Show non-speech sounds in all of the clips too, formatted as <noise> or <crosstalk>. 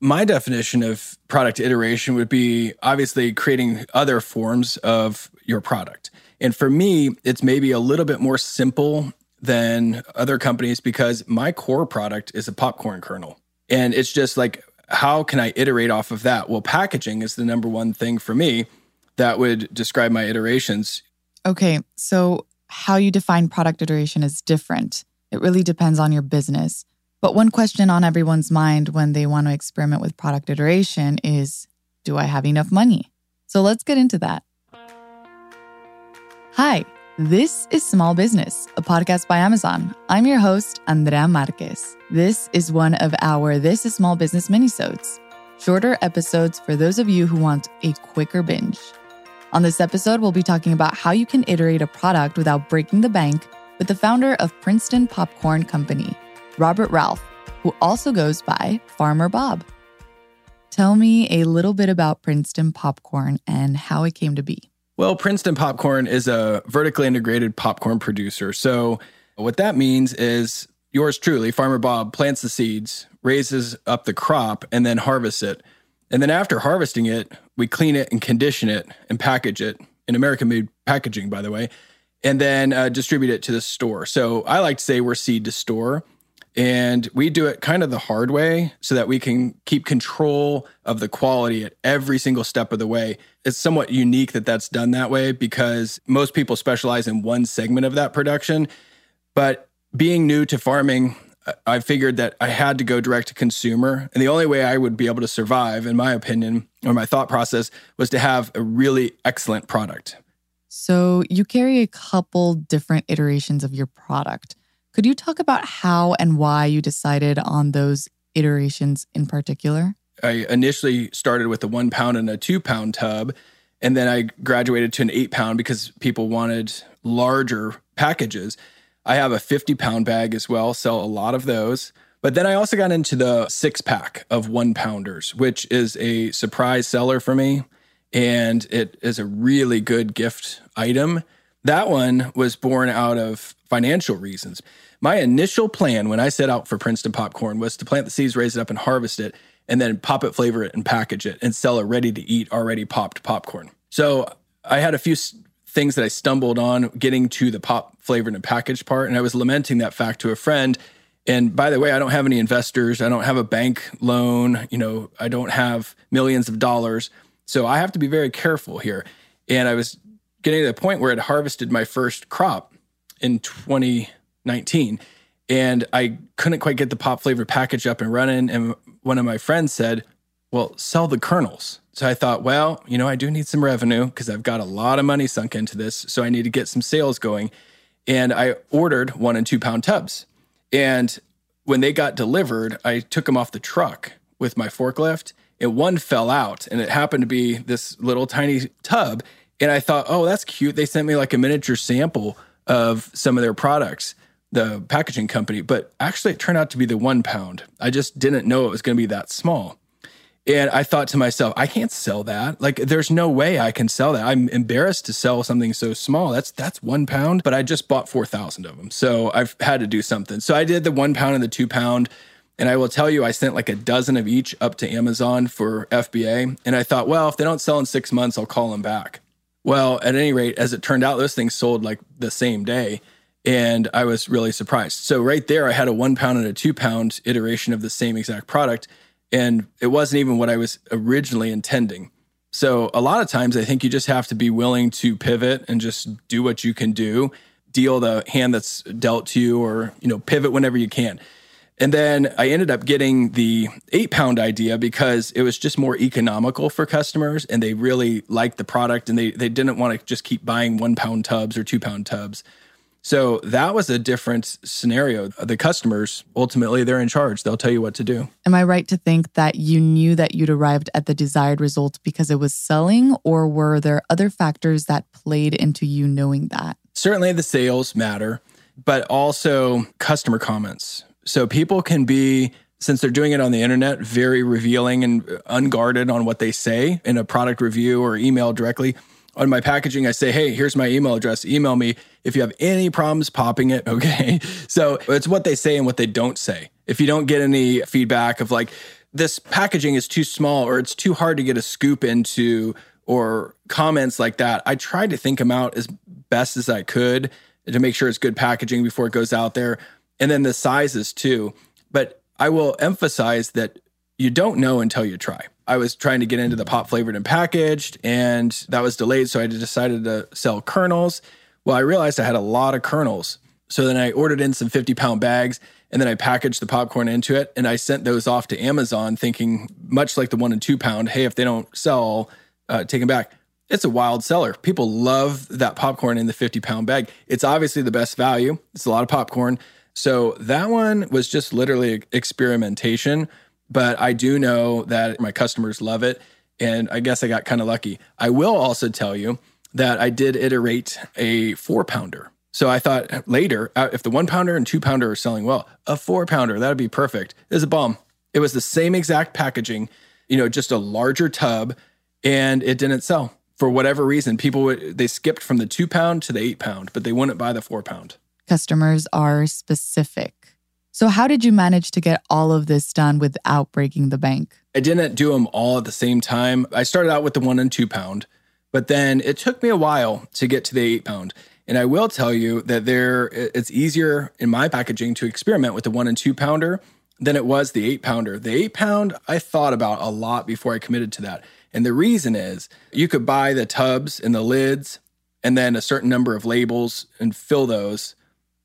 My definition of product iteration would be obviously creating other forms of your product. And for me, it's maybe a little bit more simple than other companies because my core product is a popcorn kernel. And it's just like, how can I iterate off of that? Well, packaging is the number one thing for me that would describe my iterations. Okay, so how you define product iteration is different. It really depends on your business. But one question on everyone's mind when they want to experiment with product iteration is Do I have enough money? So let's get into that. Hi, this is Small Business, a podcast by Amazon. I'm your host, Andrea Marquez. This is one of our This is Small Business minisodes, shorter episodes for those of you who want a quicker binge. On this episode, we'll be talking about how you can iterate a product without breaking the bank with the founder of Princeton Popcorn Company, Robert Ralph, who also goes by Farmer Bob. Tell me a little bit about Princeton Popcorn and how it came to be. Well, Princeton Popcorn is a vertically integrated popcorn producer. So, what that means is yours truly, Farmer Bob, plants the seeds, raises up the crop, and then harvests it. And then after harvesting it, we clean it and condition it and package it in American made packaging, by the way, and then uh, distribute it to the store. So I like to say we're seed to store. And we do it kind of the hard way so that we can keep control of the quality at every single step of the way. It's somewhat unique that that's done that way because most people specialize in one segment of that production. But being new to farming, I figured that I had to go direct to consumer. And the only way I would be able to survive, in my opinion, or my thought process, was to have a really excellent product. So you carry a couple different iterations of your product. Could you talk about how and why you decided on those iterations in particular? I initially started with a one pound and a two pound tub. And then I graduated to an eight pound because people wanted larger packages. I have a 50 pound bag as well, sell a lot of those. But then I also got into the six pack of one pounders, which is a surprise seller for me. And it is a really good gift item. That one was born out of financial reasons. My initial plan when I set out for Princeton popcorn was to plant the seeds, raise it up, and harvest it, and then pop it, flavor it, and package it and sell a ready to eat, already popped popcorn. So I had a few things that I stumbled on getting to the pop flavored and packaged part. And I was lamenting that fact to a friend. And by the way, I don't have any investors. I don't have a bank loan. You know, I don't have millions of dollars. So I have to be very careful here. And I was getting to the point where I'd harvested my first crop in 2019. And I couldn't quite get the pop flavor package up and running. And one of my friends said, Well, sell the kernels. So I thought, well, you know, I do need some revenue because I've got a lot of money sunk into this. So I need to get some sales going. And I ordered one and two pound tubs. And when they got delivered, I took them off the truck with my forklift and one fell out. And it happened to be this little tiny tub. And I thought, oh, that's cute. They sent me like a miniature sample of some of their products, the packaging company. But actually, it turned out to be the one pound. I just didn't know it was going to be that small. And I thought to myself, I can't sell that. Like, there's no way I can sell that. I'm embarrassed to sell something so small. That's that's one pound, but I just bought four thousand of them, so I've had to do something. So I did the one pound and the two pound, and I will tell you, I sent like a dozen of each up to Amazon for FBA, and I thought, well, if they don't sell in six months, I'll call them back. Well, at any rate, as it turned out, those things sold like the same day. And I was really surprised. So, right there, I had a one pound and a two pound iteration of the same exact product and it wasn't even what I was originally intending. So a lot of times I think you just have to be willing to pivot and just do what you can do, deal the hand that's dealt to you or, you know, pivot whenever you can. And then I ended up getting the eight pound idea because it was just more economical for customers and they really liked the product and they, they didn't want to just keep buying one pound tubs or two pound tubs. So that was a different scenario. The customers, ultimately, they're in charge. They'll tell you what to do. Am I right to think that you knew that you'd arrived at the desired result because it was selling, or were there other factors that played into you knowing that? Certainly the sales matter, but also customer comments. So people can be since they're doing it on the internet, very revealing and unguarded on what they say in a product review or email directly on my packaging, I say, hey, here's my email address. Email me if you have any problems popping it. <laughs> Okay. So it's what they say and what they don't say. If you don't get any feedback of like, this packaging is too small or it's too hard to get a scoop into or comments like that. I tried to think them out as best as I could to make sure it's good packaging before it goes out there. And then the sizes too. But I will emphasize that you don't know until you try. I was trying to get into the pop flavored and packaged, and that was delayed. So I decided to sell kernels. Well, I realized I had a lot of kernels. So then I ordered in some 50 pound bags and then I packaged the popcorn into it and I sent those off to Amazon thinking, much like the one and two pound, hey, if they don't sell, uh, take them back. It's a wild seller. People love that popcorn in the 50 pound bag. It's obviously the best value. It's a lot of popcorn. So that one was just literally experimentation but I do know that my customers love it. And I guess I got kind of lucky. I will also tell you that I did iterate a four pounder. So I thought later, uh, if the one pounder and two pounder are selling well, a four pounder, that'd be perfect. It was a bomb. It was the same exact packaging, you know, just a larger tub, and it didn't sell for whatever reason. People would, they skipped from the two pound to the eight pound, but they wouldn't buy the four pound. Customers are specific. So, how did you manage to get all of this done without breaking the bank? I didn't do them all at the same time. I started out with the one and two pound, but then it took me a while to get to the eight pound. And I will tell you that there, it's easier in my packaging to experiment with the one and two pounder than it was the eight pounder. The eight pound, I thought about a lot before I committed to that. And the reason is you could buy the tubs and the lids and then a certain number of labels and fill those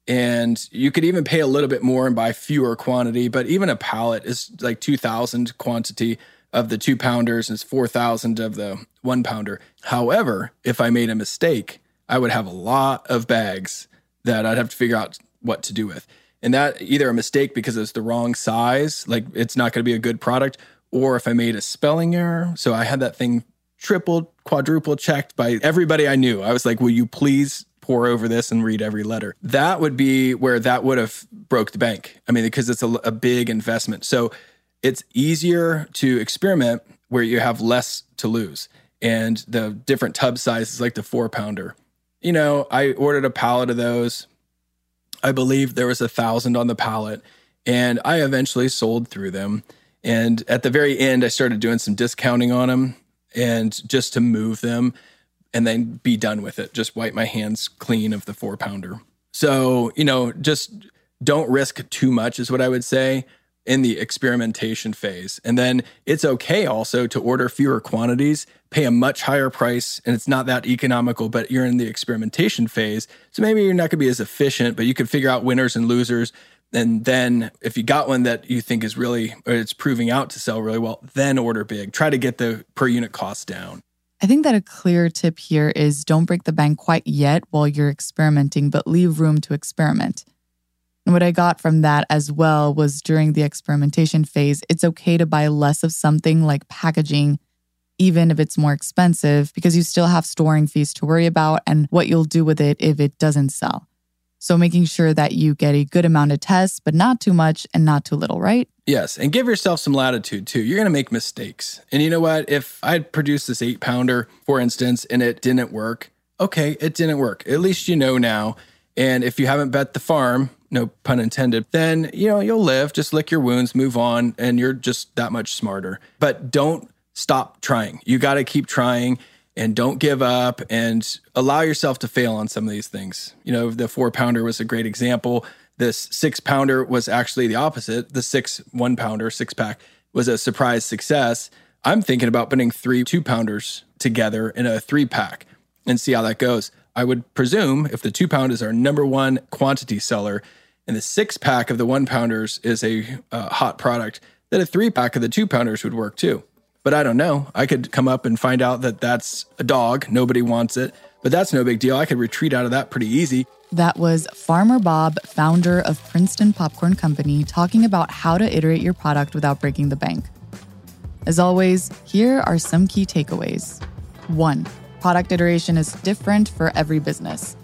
and you could even pay a little bit more and buy fewer quantity but even a pallet is like 2000 quantity of the two pounders and it's 4000 of the one pounder. However if i made a mistake i would have a lot of bags that i'd have to figure out what to do with. And that either a mistake because it's the wrong size like it's not going to be a good product or if i made a spelling error. So i had that thing triple quadruple checked by everybody i knew. I was like will you please pour over this and read every letter. That would be where that would have broke the bank. I mean, because it's a, a big investment. So it's easier to experiment where you have less to lose. And the different tub sizes, like the four pounder. You know, I ordered a pallet of those. I believe there was a thousand on the pallet, and I eventually sold through them. And at the very end, I started doing some discounting on them and just to move them and then be done with it. Just wipe my hands clean of the four pounder. So, you know, just don't risk too much, is what I would say in the experimentation phase. And then it's okay also to order fewer quantities, pay a much higher price, and it's not that economical, but you're in the experimentation phase. So maybe you're not gonna be as efficient, but you can figure out winners and losers. And then if you got one that you think is really, or it's proving out to sell really well, then order big. Try to get the per unit cost down. I think that a clear tip here is don't break the bank quite yet while you're experimenting, but leave room to experiment. And what I got from that as well was during the experimentation phase, it's okay to buy less of something like packaging, even if it's more expensive, because you still have storing fees to worry about and what you'll do with it if it doesn't sell. So making sure that you get a good amount of tests, but not too much and not too little, right? Yes. And give yourself some latitude too. You're going to make mistakes. And you know what? If I produced this eight pounder, for instance, and it didn't work, okay, it didn't work. At least you know now. And if you haven't bet the farm, no pun intended, then you know you'll live. Just lick your wounds, move on, and you're just that much smarter. But don't stop trying. You got to keep trying and don't give up and allow yourself to fail on some of these things. You know, the four pounder was a great example. This six pounder was actually the opposite. The six one pounder, six pack, was a surprise success. I'm thinking about putting three two pounders together in a three pack and see how that goes. I would presume if the two pound is our number one quantity seller and the six pack of the one pounders is a uh, hot product, that a three pack of the two pounders would work too. But I don't know. I could come up and find out that that's a dog. Nobody wants it. But that's no big deal. I could retreat out of that pretty easy. That was Farmer Bob, founder of Princeton Popcorn Company, talking about how to iterate your product without breaking the bank. As always, here are some key takeaways. One, product iteration is different for every business.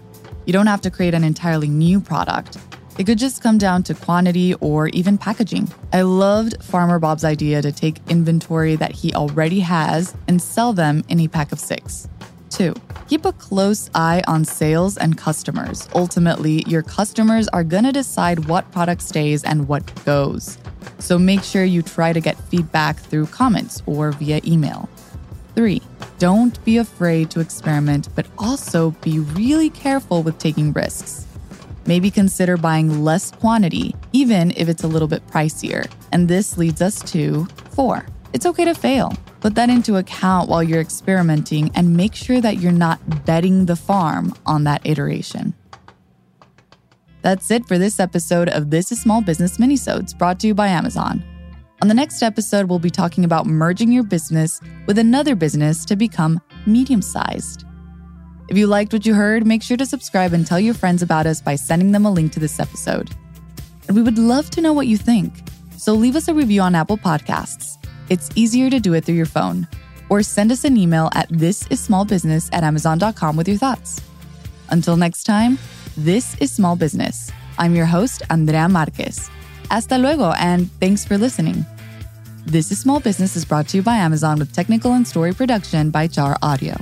You don't have to create an entirely new product. It could just come down to quantity or even packaging. I loved Farmer Bob's idea to take inventory that he already has and sell them in a pack of six. Two, keep a close eye on sales and customers. Ultimately, your customers are going to decide what product stays and what goes. So make sure you try to get feedback through comments or via email. Three, don't be afraid to experiment, but also be really careful with taking risks. Maybe consider buying less quantity, even if it's a little bit pricier. And this leads us to four, it's okay to fail. Put that into account while you're experimenting and make sure that you're not betting the farm on that iteration. That's it for this episode of This is Small Business Minisodes brought to you by Amazon. On the next episode, we'll be talking about merging your business with another business to become medium sized. If you liked what you heard, make sure to subscribe and tell your friends about us by sending them a link to this episode. And we would love to know what you think. So leave us a review on Apple Podcasts. It's easier to do it through your phone. Or send us an email at thisissmallbusiness at amazon.com with your thoughts. Until next time, this is Small Business. I'm your host, Andrea Marquez. Hasta luego, and thanks for listening. This is Small Business is brought to you by Amazon with technical and story production by Jar Audio.